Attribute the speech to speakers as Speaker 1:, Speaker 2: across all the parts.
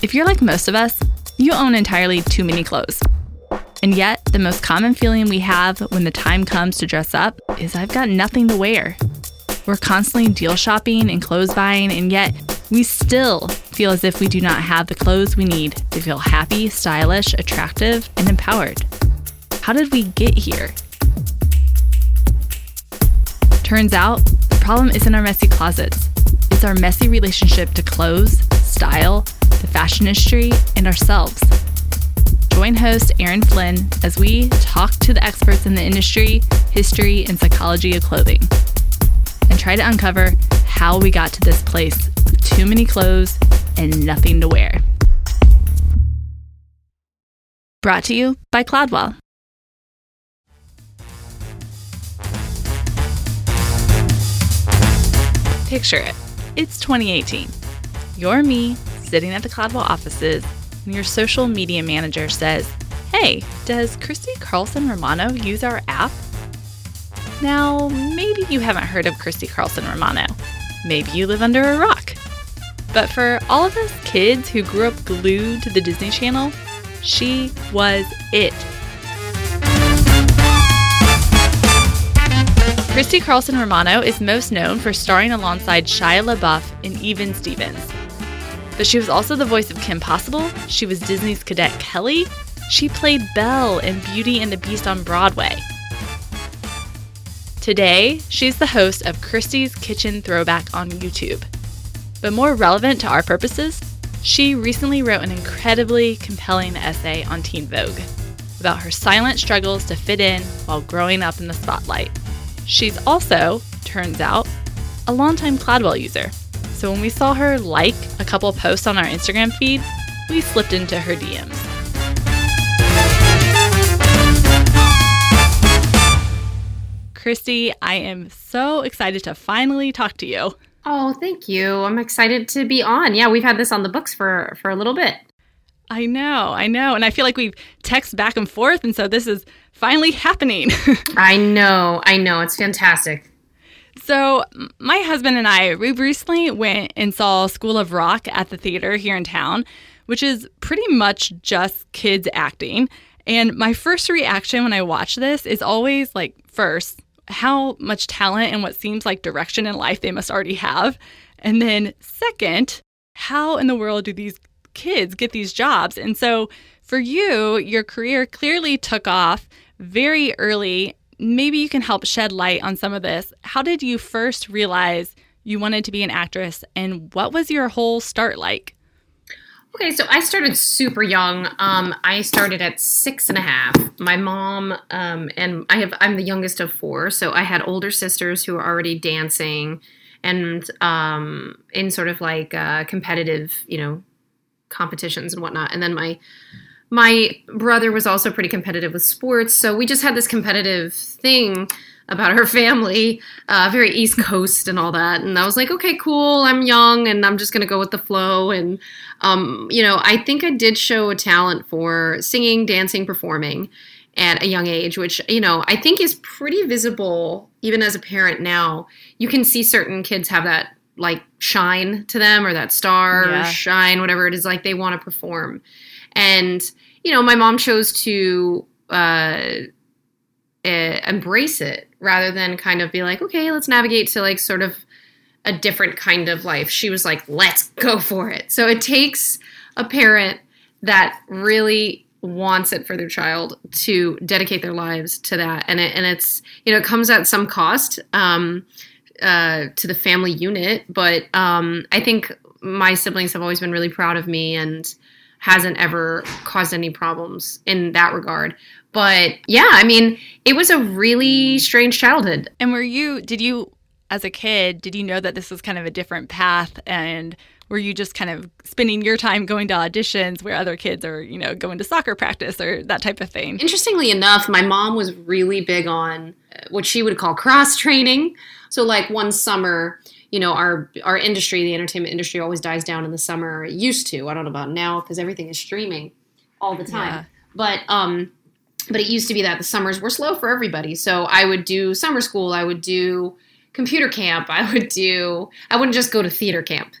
Speaker 1: If you're like most of us, you own entirely too many clothes. And yet, the most common feeling we have when the time comes to dress up is I've got nothing to wear. We're constantly deal shopping and clothes buying, and yet we still feel as if we do not have the clothes we need to feel happy, stylish, attractive, and empowered. How did we get here? Turns out, the problem isn't our messy closets, it's our messy relationship to clothes, style, the fashion industry, and ourselves. Join host Erin Flynn as we talk to the experts in the industry, history, and psychology of clothing, and try to uncover how we got to this place with too many clothes and nothing to wear. Brought to you by Cladwell. Picture it. It's 2018. You're me sitting at the Cladwell offices, and your social media manager says, Hey, does Christy Carlson Romano use our app? Now, maybe you haven't heard of Christy Carlson Romano. Maybe you live under a rock. But for all of us kids who grew up glued to the Disney Channel, she was it. Christy Carlson Romano is most known for starring alongside Shia LaBeouf in Even Stevens. But she was also the voice of Kim Possible, she was Disney's Cadet Kelly, she played Belle in Beauty and the Beast on Broadway. Today, she's the host of Christy's Kitchen Throwback on YouTube. But more relevant to our purposes, she recently wrote an incredibly compelling essay on Teen Vogue about her silent struggles to fit in while growing up in the spotlight. She's also, turns out, a longtime Cladwell user. So when we saw her like a couple posts on our Instagram feed, we slipped into her DMs. Christy, I am so excited to finally talk to you.
Speaker 2: Oh, thank you. I'm excited to be on. Yeah, we've had this on the books for for a little bit.
Speaker 1: I know, I know. And I feel like we've texted back and forth. And so this is finally happening.
Speaker 2: I know, I know. It's fantastic.
Speaker 1: So, my husband and I, we recently went and saw School of Rock at the theater here in town, which is pretty much just kids acting. And my first reaction when I watch this is always like, first, how much talent and what seems like direction in life they must already have. And then, second, how in the world do these kids get these jobs? And so, for you, your career clearly took off very early. Maybe you can help shed light on some of this. How did you first realize you wanted to be an actress, and what was your whole start like?
Speaker 2: Okay, so I started super young. Um, I started at six and a half. My mom um, and I have I'm the youngest of four, so I had older sisters who were already dancing and um, in sort of like uh, competitive, you know, competitions and whatnot. And then my my brother was also pretty competitive with sports, so we just had this competitive thing about her family, uh, very East Coast and all that. And I was like, okay, cool. I'm young and I'm just gonna go with the flow. And um, you know, I think I did show a talent for singing, dancing, performing at a young age, which you know I think is pretty visible even as a parent now. You can see certain kids have that like shine to them or that star yeah. shine, whatever it is, like they want to perform. And you know, my mom chose to uh, embrace it rather than kind of be like, okay, let's navigate to like sort of a different kind of life. She was like, let's go for it. So it takes a parent that really wants it for their child to dedicate their lives to that and it, and it's you know it comes at some cost um, uh, to the family unit but um, i think my siblings have always been really proud of me and hasn't ever caused any problems in that regard. But yeah, I mean, it was a really strange childhood.
Speaker 1: And were you, did you, as a kid, did you know that this was kind of a different path? And were you just kind of spending your time going to auditions where other kids are, you know, going to soccer practice or that type of thing?
Speaker 2: Interestingly enough, my mom was really big on what she would call cross training. So, like one summer, you know our our industry the entertainment industry always dies down in the summer it used to i don't know about now because everything is streaming all the time yeah. but um but it used to be that the summers were slow for everybody so i would do summer school i would do computer camp, I would do. I wouldn't just go to theater camp.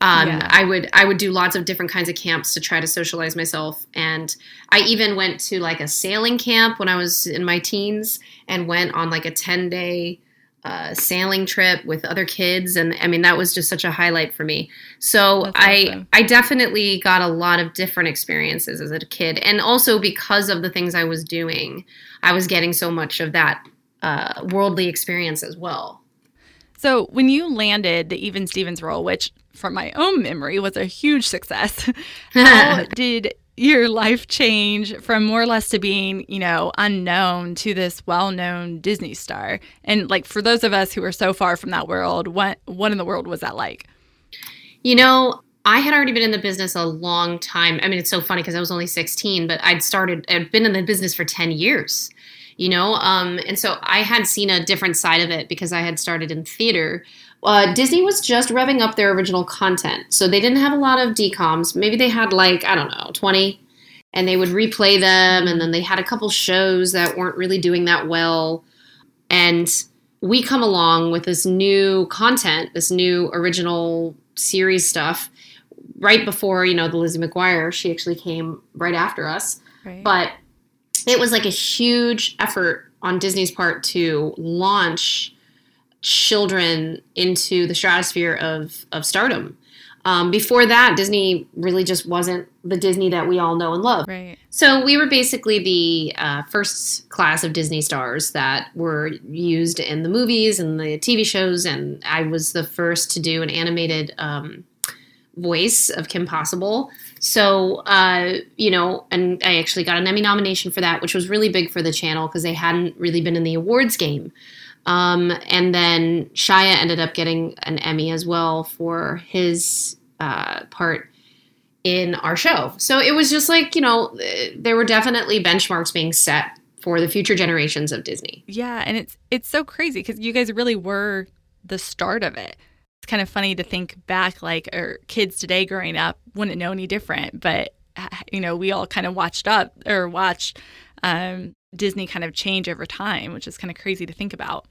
Speaker 2: Um,
Speaker 1: Yeah.
Speaker 2: I would I would do lots of different kinds of camps to try to socialize myself, and I even went to like a sailing camp when I was in my teens, and went on like a ten day uh, sailing trip with other kids, and I mean that was just such a highlight for me. So
Speaker 1: That's
Speaker 2: I
Speaker 1: awesome.
Speaker 2: I definitely got a lot of different experiences as a kid, and also because of the things I was doing, I was getting so much of that uh, worldly experience as well.
Speaker 1: So, when you landed the Even Stevens role, which from my own memory was a huge success, how did your life change from more or less to being, you know, unknown to this well-known Disney star? And like for those of us who are so far from that world, what what in the world was that like?
Speaker 2: You know, I had already been in the business a long time. I mean, it's so funny because I was only 16, but I'd started, I'd been in the business for 10 years, you know? Um, and so I had seen a different side of it because I had started in theater. Uh, Disney was just revving up their original content. So they didn't have a lot of DCOMs. Maybe they had like, I don't know, 20, and they would replay them. And then they had a couple shows that weren't really doing that well. And we come along with this new content, this new original series stuff right before, you know, the Lizzie McGuire. She actually came right after us.
Speaker 1: Right.
Speaker 2: But it was like a huge effort on Disney's part to launch children into the stratosphere of, of stardom. Um, before that, Disney really just wasn't the Disney that we all know and love.
Speaker 1: right.
Speaker 2: So we were basically the uh, first class of Disney stars that were used in the movies and the TV shows, and I was the first to do an animated um, voice of Kim Possible. So uh, you know, and I actually got an Emmy nomination for that, which was really big for the channel because they hadn't really been in the awards game. Um, and then Shia ended up getting an Emmy as well for his uh, part in our show. So it was just like, you know, there were definitely benchmarks being set for the future generations of Disney.
Speaker 1: Yeah, and it's it's so crazy because you guys really were the start of it. It's kind of funny to think back, like, or kids today growing up wouldn't know any different, but you know, we all kind of watched up or watched um, Disney kind of change over time, which is kind of crazy to think about.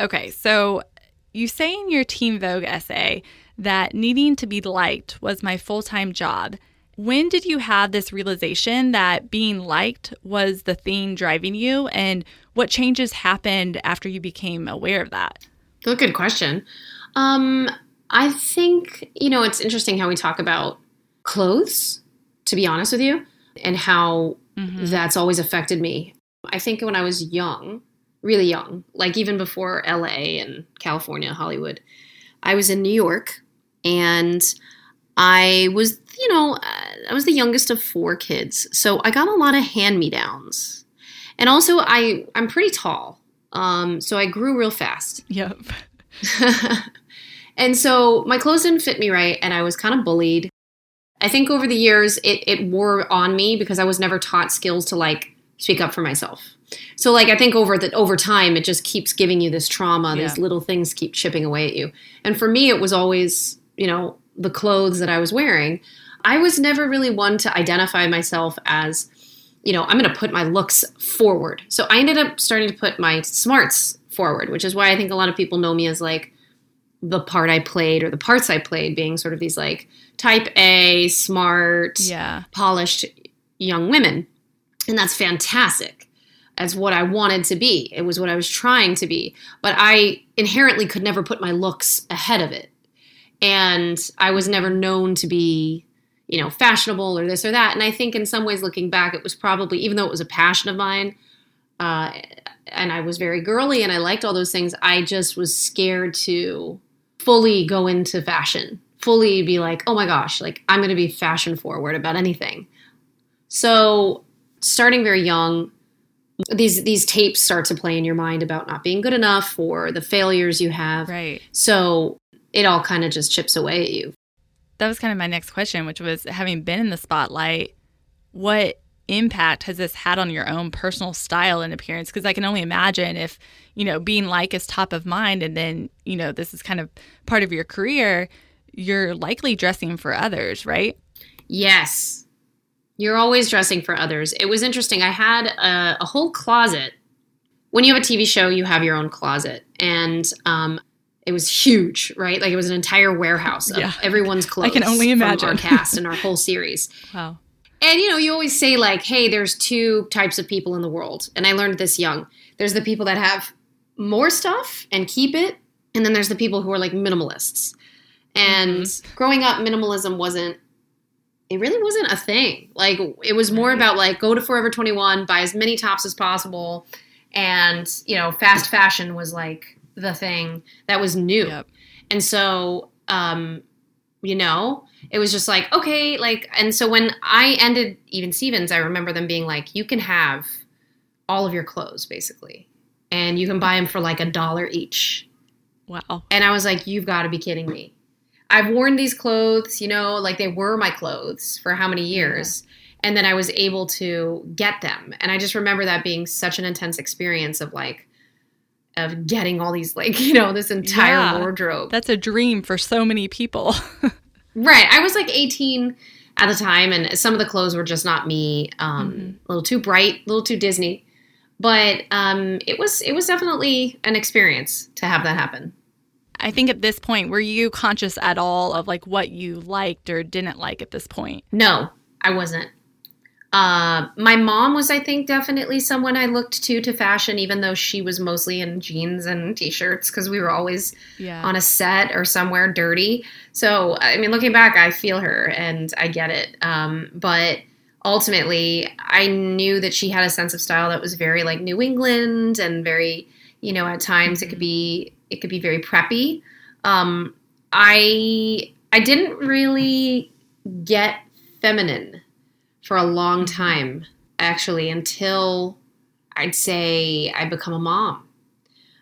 Speaker 1: Okay, so you say in your Teen Vogue essay that needing to be liked was my full time job. When did you have this realization that being liked was the thing driving you, and what changes happened after you became aware of that?
Speaker 2: Good question. Um, I think, you know, it's interesting how we talk about clothes, to be honest with you, and how
Speaker 1: Mhm.
Speaker 2: that's always affected me. I think when I was young, really young, like even before LA and California, Hollywood, I was in New York and I was, you know, uh, I was the youngest of four kids. So I got a lot of hand me downs. And also, I, I'm pretty tall. Um, so I grew real fast.
Speaker 1: Yep.
Speaker 2: and so my clothes didn't fit me right, and I was kind of bullied. I think over the years it, it wore on me because I was never taught skills to like speak up for myself. So like I think over the over time it just keeps giving you this trauma.
Speaker 1: Yeah.
Speaker 2: These little things keep chipping away at you. And for me it was always, you know, the clothes that I was wearing. I was never really one to identify myself as, you know, I'm going to put my looks forward. So I ended up starting to put my smarts forward, which is why I think a lot of people know me as like the part I played or the parts I played being sort of these like type A, smart,
Speaker 1: Yeah.
Speaker 2: polished young women. And that's fantastic. As what I wanted to be. It was what I was trying to be. But I inherently could never put my looks ahead of it. And I was never known to be, you know, fashionable or this or that. And I think in some ways, looking back, it was probably, even though it was a passion of mine, uh, and I was very girly and I liked all those things, I just was scared to fully go into fashion, fully be like, oh my gosh, like I'm going to be fashion forward about anything. So, starting very young, these these tapes start to play in your mind about not being good enough or the failures you have.
Speaker 1: Right.
Speaker 2: So, it all kind of just chips away at you.
Speaker 1: That was kind of my next question, which was having been in the spotlight, what impact has this had on your own personal style and appearance? Because I can only imagine if, you know, being like is top of mind and then, you know, this is kind of part of your career, you're likely dressing for others, right?
Speaker 2: Yes. You're always dressing for others. It was interesting. I had a, a whole closet when you have a TV show, you have your own closet, and um, it was huge, right? Like it was an entire warehouse of
Speaker 1: Yeah.
Speaker 2: everyone's clothes.
Speaker 1: I can only imagine.
Speaker 2: our cast and our whole series.
Speaker 1: Wow.
Speaker 2: And you know, you always say like, "Hey, there's two types of people in the world," and I learned this young. There's the people that have more stuff and keep it, and then there's the people who are like minimalists. And growing up, minimalism wasn't. It really wasn't a thing. Like it was more about like go to Forever 21, buy as many tops as possible, and you know, fast fashion was like the thing that was new.
Speaker 1: Yep.
Speaker 2: And so, um, you know, it was just like, okay, like, and so when I ended Even Stevens, I remember them being like, you can have all of your clothes basically, and you can buy them for like a dollar each.
Speaker 1: Wow.
Speaker 2: And I was like, you've got to be kidding me. I've worn these clothes, you know, like they were my clothes for how many years. And then I was able to get them. And I just remember that being such an intense experience of like, of getting all these, like, you know, this entire
Speaker 1: Yeah.
Speaker 2: wardrobe.
Speaker 1: That's a dream for so many people.
Speaker 2: Right. I was like 18 at the time, and some of the clothes were just not me. Um,
Speaker 1: Mhm.
Speaker 2: A little too bright, a little too Disney. But um, it was it was definitely an experience to have that happen.
Speaker 1: I think at this point, were you conscious at all of like what you liked or didn't like at this point?
Speaker 2: No, I wasn't. Uh, my mom was, I think, definitely someone I looked to to fashion, even though she was mostly in jeans and t-shirts because we were always
Speaker 1: Yeah.
Speaker 2: on a set or somewhere dirty. So, I mean, looking back, I feel her and I get it. Um, but ultimately, I knew that she had a sense of style that was very like New England and very, you know, at times it could be it could be very preppy. Um, I I didn't really get feminine for a long time, actually, until I'd say I become a mom.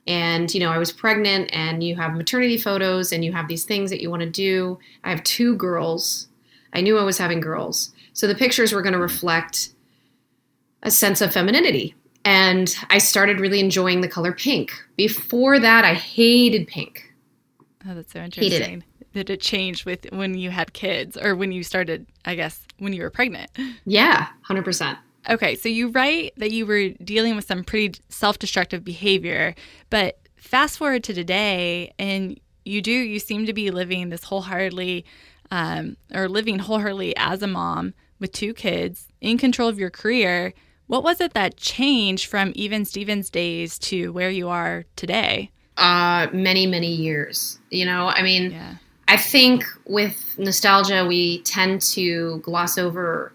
Speaker 2: And you know i was pregnant and you have maternity photos and you have these things that you want to do. I have two girls. I knew i was having girls. So the pictures were going to reflect a sense of femininity. And i started really enjoying the color pink. Before that i hated pink.
Speaker 1: Oh, that's so interesting.
Speaker 2: Hated it.
Speaker 1: Did it change with when you had kids or when you started, I guess, when you were pregnant?
Speaker 2: yeah 100%
Speaker 1: Okay, so you write that you were dealing with some pretty self destructive behavior, but fast forward to today, and you do, you seem to be living this wholeheartedly, um, or living wholeheartedly as a mom with two kids, in control of your career. What was it that changed from even Stevens days to where you are today?
Speaker 2: uh many many years you know i mean
Speaker 1: Yeah.
Speaker 2: I think with nostalgia, we tend to gloss over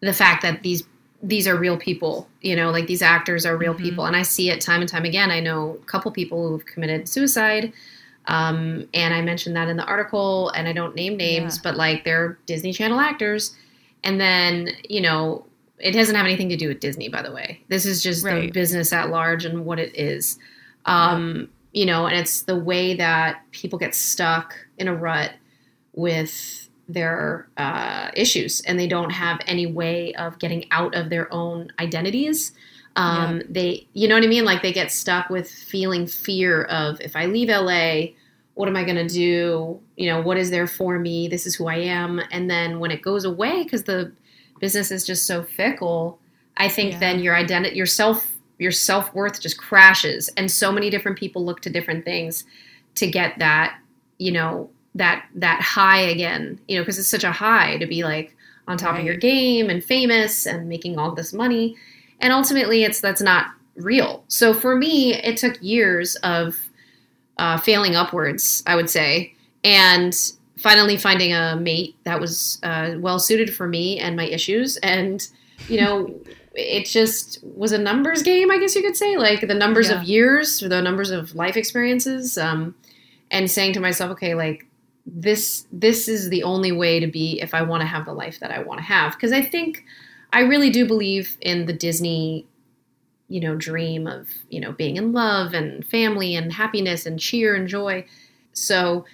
Speaker 2: the fact that these these are real people. You know, like these actors are real
Speaker 1: Mhm.
Speaker 2: people, and I see it time and time again. I know a couple people who've committed suicide, um, and I mentioned that in the article. And I don't name names,
Speaker 1: Yeah.
Speaker 2: but like they're Disney Channel actors, and then you know. It doesn't have anything to do with Disney, by the way. This is just the business at large and what it is. Um, you know, and it's the way that people get stuck in a rut with their uh, issues and they don't have any way of getting out of their own identities. Um, They, you know what I mean? Like they get stuck with feeling fear of if I leave LA, what am I going to do? You know, what is there for me? This is who I am. And then when it goes away, because the business is just so fickle, I think
Speaker 1: Yeah.
Speaker 2: then your identity, your self, your self worth just crashes. And so many different people look to different things to get that, you know, that that high again. You know, because it's such a high to be like on top of your game and famous and making all this money. And ultimately, it's that's not real. So for me, it took years of uh, failing upwards, I would say, and finally finding a mate that was uh, well suited for me and my issues. And you know, it just was a numbers game, I guess you could say, like the numbers
Speaker 1: Yeah.
Speaker 2: of years or the numbers of life experiences, um, and saying to myself, okay, like this this is the only way to be if I want to have the life that I want to have. Because I think I really do believe in the Disney you know dream of you know being in love and family and happiness and cheer and joy so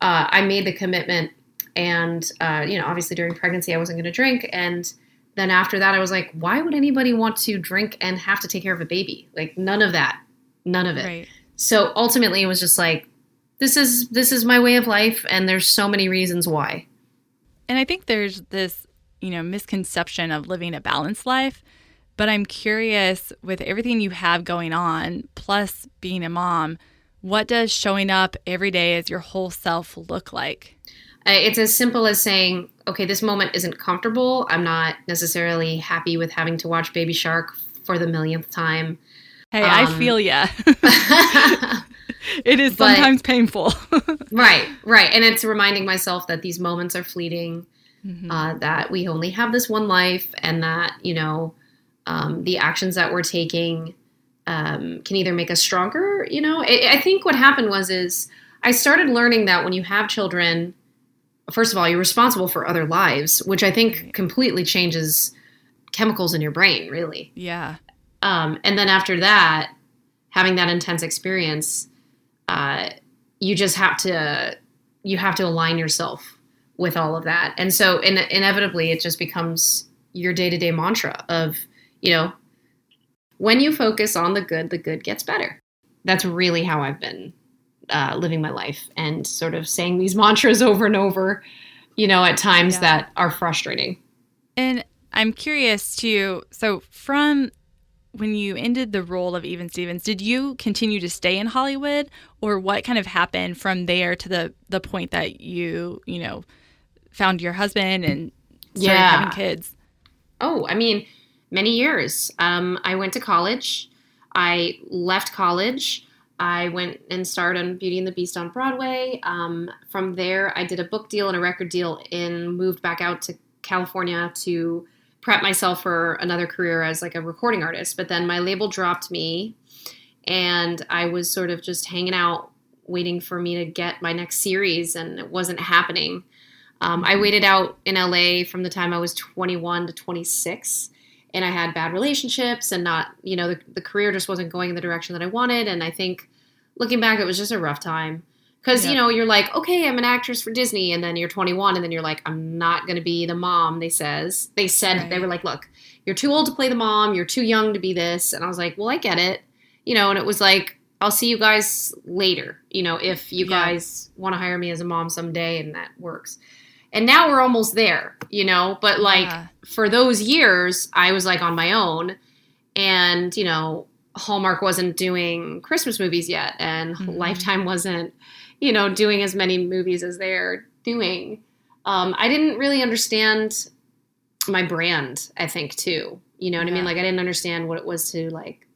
Speaker 2: uh, i made the commitment and uh, you know obviously during pregnancy i wasn't going to drink and then after that i was like why would anybody want to drink and have to take care of a baby like none of that none of it
Speaker 1: Right.
Speaker 2: so ultimately it was just like this is this is my way of life and there's so many reasons why
Speaker 1: And I think there's this, you know, misconception of living a balanced life, But I'm curious with everything you have going on, plus being a mom, what does showing up every day as your whole self look like?
Speaker 2: It's as simple as saying, okay, this moment isn't comfortable. I'm not necessarily happy with having to watch Baby Shark for the millionth time.
Speaker 1: Hey, um, I feel ya. it is sometimes but, painful.
Speaker 2: right, right. And it's reminding myself that these moments are fleeting, mm-hmm. uh, that we only have this one life, and that, you know, um, the actions that we're taking um, can either make us stronger. You know, I, I think what happened was is I started learning that when you have children, first of all, you're responsible for other lives, which I think completely changes chemicals in your brain, really.
Speaker 1: Yeah.
Speaker 2: Um, and then after that, having that intense experience, uh, you just have to you have to align yourself with all of that, and so in, inevitably, it just becomes your day to day mantra of you know when you focus on the good, the good gets better. That's really how I've been uh, living my life and sort of saying these mantras over and over, you know, at times yeah. that are frustrating.
Speaker 1: And I'm curious too. So, from when you ended the role of Even Stevens, did you continue to stay in Hollywood, or what kind of happened from there to the the point that you, you know, found your husband and started yeah. having kids?
Speaker 2: Oh, I mean, many years. Um, I went to college. I left college. I went and starred on Beauty and the Beast on Broadway. Um, from there, I did a book deal and a record deal and moved back out to California to prep myself for another career as like a recording artist. But then my label dropped me, and I was sort of just hanging out, waiting for me to get my next series, and it wasn't happening. Um, I waited out in LA from the time I was 21 to 26 and I had bad relationships and not, you know, the, the career just wasn't going in the direction that I wanted. And I think looking back, it was just a rough time. Because, you know, you're like, okay, I'm an actress for Disney. And then you're 21 and then you're like, I'm not going to be the mom, they says. They said, right. they were like, look, you're too old to play the mom. You're too young to be this. And I was like, well, I get it. You know, and it was like, I'll see you guys later, you know, if you yeah. guys want to hire me as a mom someday and that works and now we're almost there you know but like yeah. for those years i was like on my own and you know hallmark wasn't doing christmas movies yet and mm-hmm. lifetime wasn't you know doing as many movies as they're doing um, i didn't really understand my brand i think too you know what yeah. i mean like i didn't understand what it was to like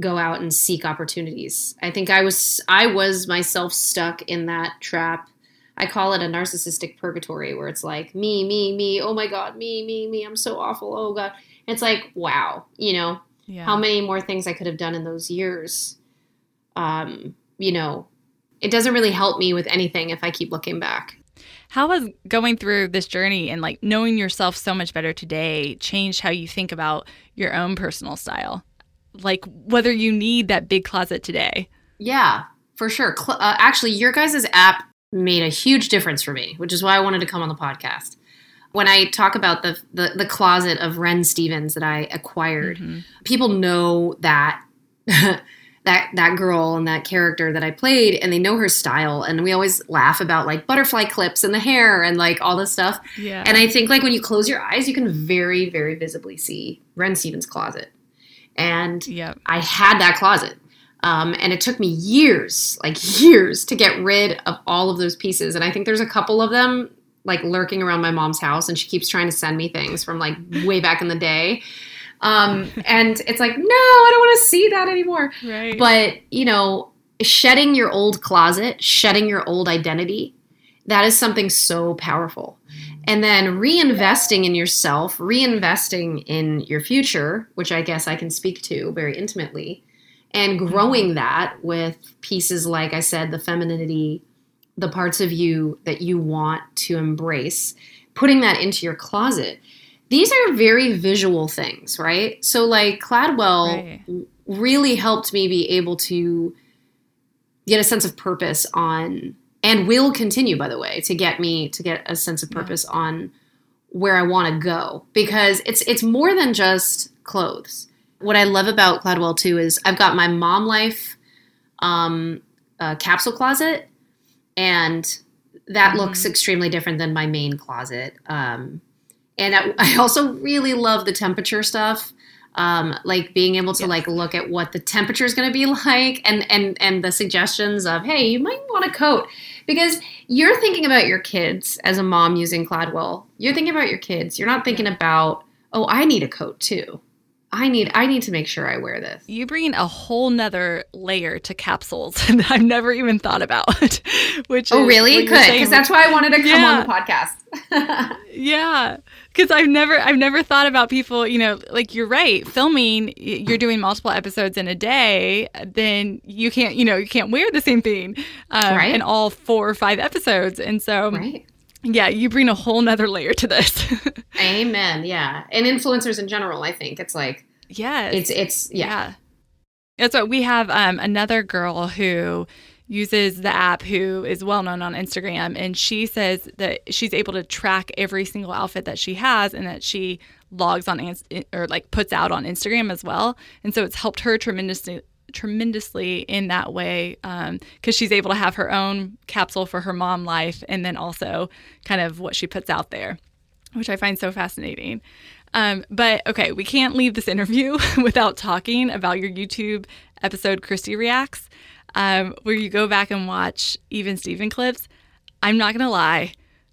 Speaker 2: go out and seek opportunities i think i was i was myself stuck in that trap I call it a narcissistic purgatory where it's like me, me, me, oh my god, me, me, me, I'm so awful. Oh god. it's like, wow, you know, yeah. how many more things I could have done in those years. Um, you know, it doesn't really help me with anything if I keep looking back.
Speaker 1: How has going through this journey and like knowing yourself so much better today changed how you think about your own personal style? Like whether you need that big closet today.
Speaker 2: Yeah, for sure. Cl- uh, actually, your guys' app made a huge difference for me, which is why I wanted to come on the podcast. When I talk about the the, the closet of Ren Stevens that I acquired, mm-hmm. people know that that that girl and that character that I played, and they know her style, and we always laugh about like butterfly clips and the hair and like all this stuff.
Speaker 1: Yeah.
Speaker 2: And I think like when you close your eyes, you can very very visibly see Ren Stevens' closet, and
Speaker 1: yep.
Speaker 2: I had that closet um, and it took me years, like years, to get rid of all of those pieces. And I think there's a couple of them like lurking around my mom's house, and she keeps trying to send me things from like way back in the day. Um, and it's like, no, I don't want to see that anymore.
Speaker 1: Right.
Speaker 2: But, you know, shedding your old closet, shedding your old identity, that is something so powerful. And then reinvesting in yourself, reinvesting in your future, which I guess I can speak to very intimately, and mm-hmm. growing that with pieces like I said, the femininity, the parts of you that you want to embrace, putting that into your closet. These are very visual things, right? So, like, Cladwell right. really helped me be able to get a sense of purpose on, and will continue, by the way, to get me to get a sense of purpose yeah. on where I want to go because it's it's more than just clothes what I love about Cladwell too is I've got my mom life um, uh, capsule closet, and that mm-hmm. looks extremely different than my main closet. Um, and I, I, also really love the temperature stuff. um, like being able to yes. like look at what the temperature is going to be like and and and the suggestions of hey you might want a coat because you're thinking about your kids as a mom using Cladwell you're thinking about your kids you're not thinking about oh I need a coat too I need I need to make sure I wear this.
Speaker 1: You bring a whole nother layer to capsules that I've never even thought about. Which
Speaker 2: oh really good because that's why I wanted to come yeah. on the podcast.
Speaker 1: yeah, because I've never I've never thought about people. You know, like you're right. Filming, you're doing multiple episodes in a day. Then you can't you know you can't wear the same thing um, right. in all four or five episodes, and so right. Yeah, you bring a whole nother layer to this.
Speaker 2: Amen. Yeah. And influencers in general, I think it's like
Speaker 1: yeah,
Speaker 2: it's it's yeah. yeah.
Speaker 1: That's what we have um, another girl who uses the app who is well known on Instagram and she says that she's able to track every single outfit that she has and that she logs on or like puts out on Instagram as well. And so it's helped her tremendously tremendously in that way because um, she's able to have her own capsule for her mom life and then also kind of what she puts out there, which I find so fascinating. Um, but okay, we can't leave this interview without talking about your YouTube episode, Christy Reacts, um, where you go back and watch even Steven clips. I'm not gonna lie,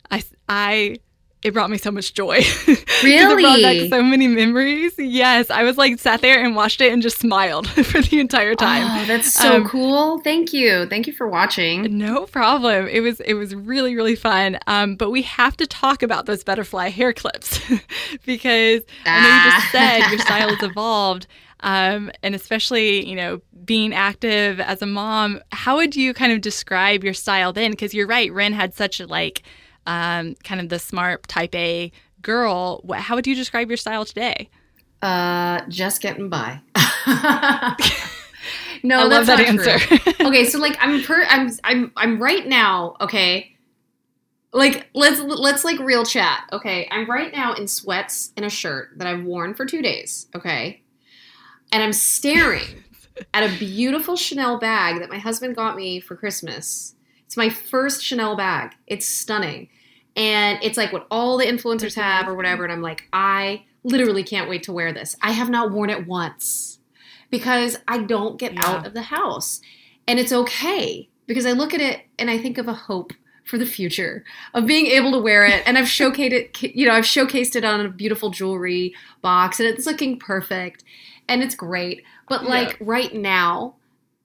Speaker 1: I I it brought me so much joy.
Speaker 2: Really?
Speaker 1: it brought back so many memories. Yes, I was like sat there and watched it and just smiled for the entire time.
Speaker 2: Oh, that's so um, cool. Thank you. Thank you for watching.
Speaker 1: No problem. It was it was really really fun. Um, but we have to talk about those butterfly hair clips because ah. I know you just said your style has evolved. Um, and especially you know being active as a mom how would you kind of describe your style then because you're right ren had such a like um, kind of the smart type A girl, how would you describe your style today?
Speaker 2: Uh, just getting by. no,
Speaker 1: I
Speaker 2: that's
Speaker 1: that answer.
Speaker 2: okay, so like I'm per I'm I'm I'm right now, okay? Like let's let's like real chat. Okay, I'm right now in sweats and a shirt that I've worn for 2 days, okay? And I'm staring at a beautiful Chanel bag that my husband got me for Christmas it's my first Chanel bag. It's stunning. And it's like what all the influencers have or whatever. And I'm like, I literally can't wait to wear this. I have not worn it once because I don't get yeah. out of the house. And it's okay because I look at it and I think of a hope for the future of being able to wear it. And I've showcased it, you know, I've showcased it on a beautiful jewelry box and it's looking perfect and it's great. But like yeah. right now,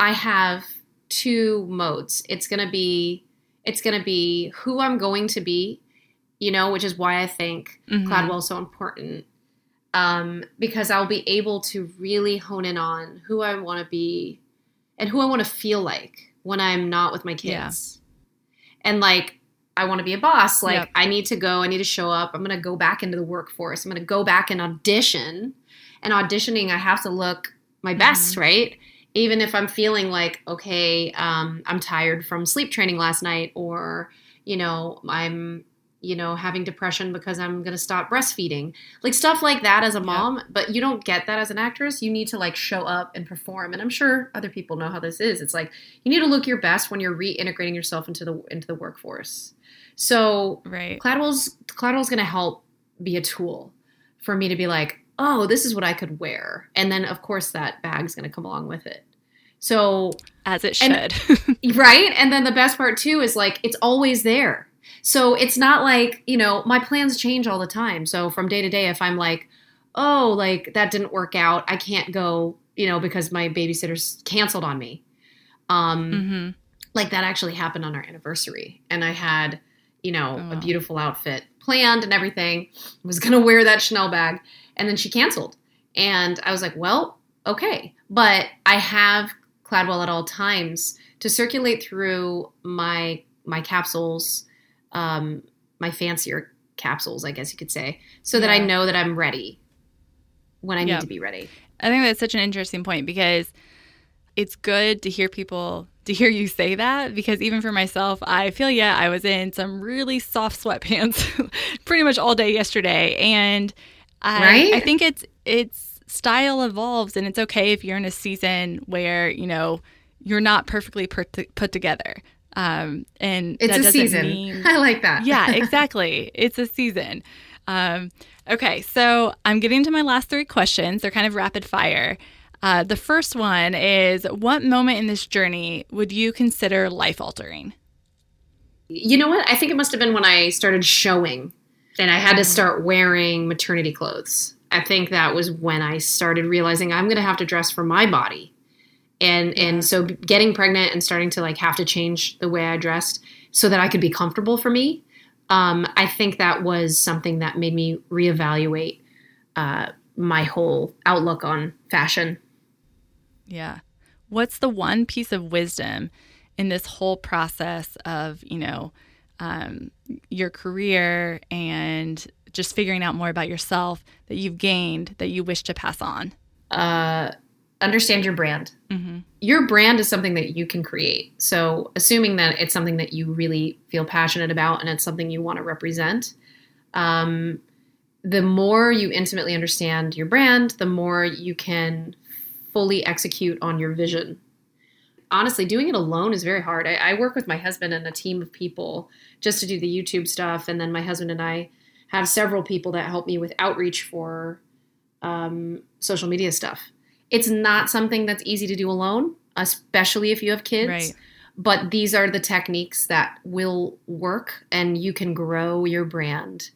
Speaker 2: I have two modes. It's going to be it's going to be who I'm going to be, you know, which is why I think mm-hmm. Cladwell is so important. Um, because I'll be able to really hone in on who I want to be and who I want to feel like when I'm not with my kids. Yeah. And like I want to be a boss. Like yep. I need to go, I need to show up. I'm going to go back into the workforce. I'm going to go back and audition. And auditioning, I have to look my best, mm-hmm. right? Even if I'm feeling like, okay, um, I'm tired from sleep training last night, or, you know, I'm, you know, having depression because I'm going to stop breastfeeding. Like stuff like that as a mom, yeah. but you don't get that as an actress. You need to like show up and perform. And I'm sure other people know how this is. It's like you need to look your best when you're reintegrating yourself into the into the workforce. So,
Speaker 1: right.
Speaker 2: Cladwell's Cladwell's going to help be a tool for me to be like, oh, this is what I could wear. And then, of course, that bag's going to come along with it. So,
Speaker 1: as it should.
Speaker 2: And, right. And then the best part, too, is like it's always there. So it's not like, you know, my plans change all the time. So from day to day, if I'm like, oh, like that didn't work out, I can't go, you know, because my babysitter's canceled on me. Um, mm-hmm. Like that actually happened on our anniversary. And I had, you know, oh. a beautiful outfit planned and everything. I was going to wear that Chanel bag and then she canceled. And I was like, well, okay. But I have Cladwell at all times to circulate through my my capsules, um, my fancier capsules, I guess you could say, so that I know that I'm ready when I need to be ready.
Speaker 1: I think that's such an interesting point because it's good to hear people to hear you say that because even for myself, I feel yeah, I was in some really soft sweatpants pretty much all day yesterday, and I right? I think it's it's style evolves and it's okay if you're in a season where you know you're not perfectly put, put together um, and
Speaker 2: it's
Speaker 1: that
Speaker 2: a
Speaker 1: doesn't
Speaker 2: season
Speaker 1: mean
Speaker 2: i like that
Speaker 1: yeah exactly it's a season Um, okay, so I'm getting to my last three questions. They're kind of rapid fire. Uh, the first one is What moment in this journey would you consider life altering?
Speaker 2: You know what? I think it must have been when I started showing and I had to start wearing maternity clothes. I think that was when I started realizing I'm going to have to dress for my body. And and so getting pregnant and starting to like have to change the way I dressed so that I could be comfortable for me. Um, I think that was something that made me reevaluate uh, my whole outlook on fashion.
Speaker 1: Yeah. What's the one piece of wisdom in this whole process of, you know, um, your career and just figuring out more about yourself that you've gained that you wish to pass on?
Speaker 2: Uh, understand your brand.
Speaker 1: Mm-hmm.
Speaker 2: Your brand is something that you can create. So, assuming that it's something that you really feel passionate about and it's something you want to represent, um, the more you intimately understand your brand, the more you can fully execute on your vision. Honestly, doing it alone is very hard. I, I work with my husband and a team of people just to do the YouTube stuff, and then my husband and I have several people that help me with outreach for um, social media stuff. It's not something that's easy to do alone, especially if you have kids.
Speaker 1: Right.
Speaker 2: But these are the techniques that will work, and you can grow your brand.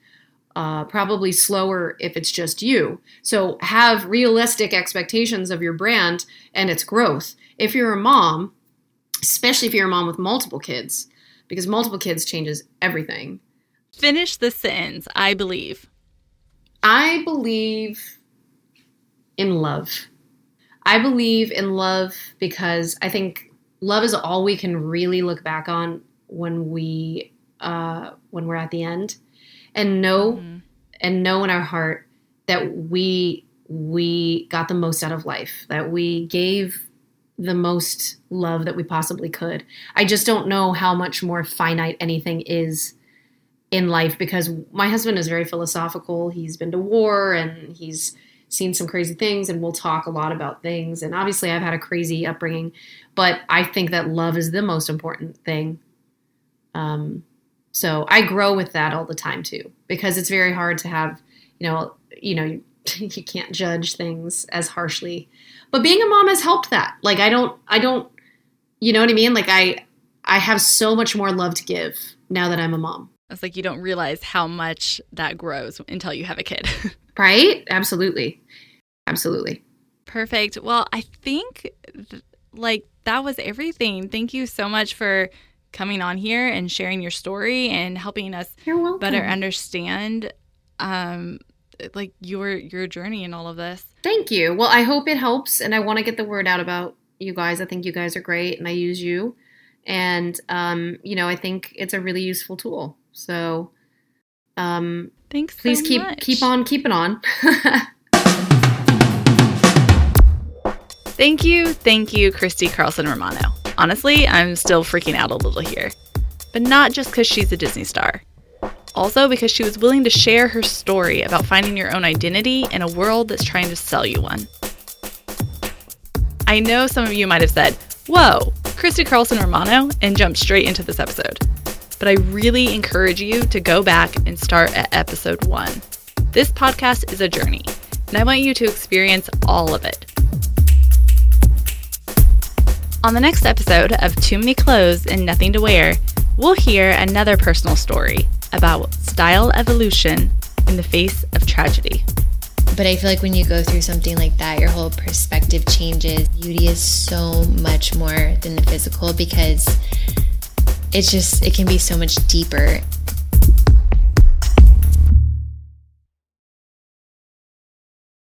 Speaker 2: Uh, probably slower if it's just you. So have realistic expectations of your brand and its growth. If you're a mom, especially if you're a mom with multiple kids, because multiple kids changes everything.
Speaker 1: Finish the sentence. I believe.
Speaker 2: I believe in love. I believe in love because I think love is all we can really look back on when we uh, when we're at the end, and know
Speaker 1: Mm-hmm.
Speaker 2: and know in our heart that we we got the most out of life, that we gave the most love that we possibly could. I just don't know how much more finite anything is in life because my husband is very philosophical. He's been to war and he's seen some crazy things and we'll talk a lot about things. And obviously I've had a crazy upbringing, but I think that love is the most important thing. Um, so I grow with that all the time too, because it's very hard to have, you know, you know, you, can't judge things as harshly. But being a mom has helped that. Like I don't, I don't, you know what I mean? Like I, I have so much more love to give now that I'm a mom.
Speaker 1: It's like you don't realize how much that grows until you have a kid.
Speaker 2: Right? Absolutely. Absolutely.
Speaker 1: Perfect. Well, I think th- like that was everything. Thank you so much for coming on here and sharing your story and helping us better understand um like your your journey in all of this.
Speaker 2: Thank you. Well, I hope it helps, and I want to get the word out about you guys. I think you guys are great, and I use you, and um, you know, I think it's a really useful tool. So, um,
Speaker 1: Thanks. so
Speaker 2: please keep
Speaker 1: much.
Speaker 2: keep on keeping on.
Speaker 1: Thank you, thank you, Christy Carlson Romano. Honestly, I'm still freaking out a little here. But not just because she's a Disney star. Also, because she was willing to share her story about finding your own identity in a world that's trying to sell you one. I know some of you might have said, Whoa, Christy Carlson Romano, and jumped straight into this episode. But I really encourage you to go back and start at episode one. This podcast is a journey, and I want you to experience all of it. On the next episode of Too Many Clothes and Nothing to Wear, we'll hear another personal story about style evolution in the face of tragedy.
Speaker 3: But I feel like when you go through something like that, your whole perspective changes. Beauty is so much more than the physical because it's just, it can be so much deeper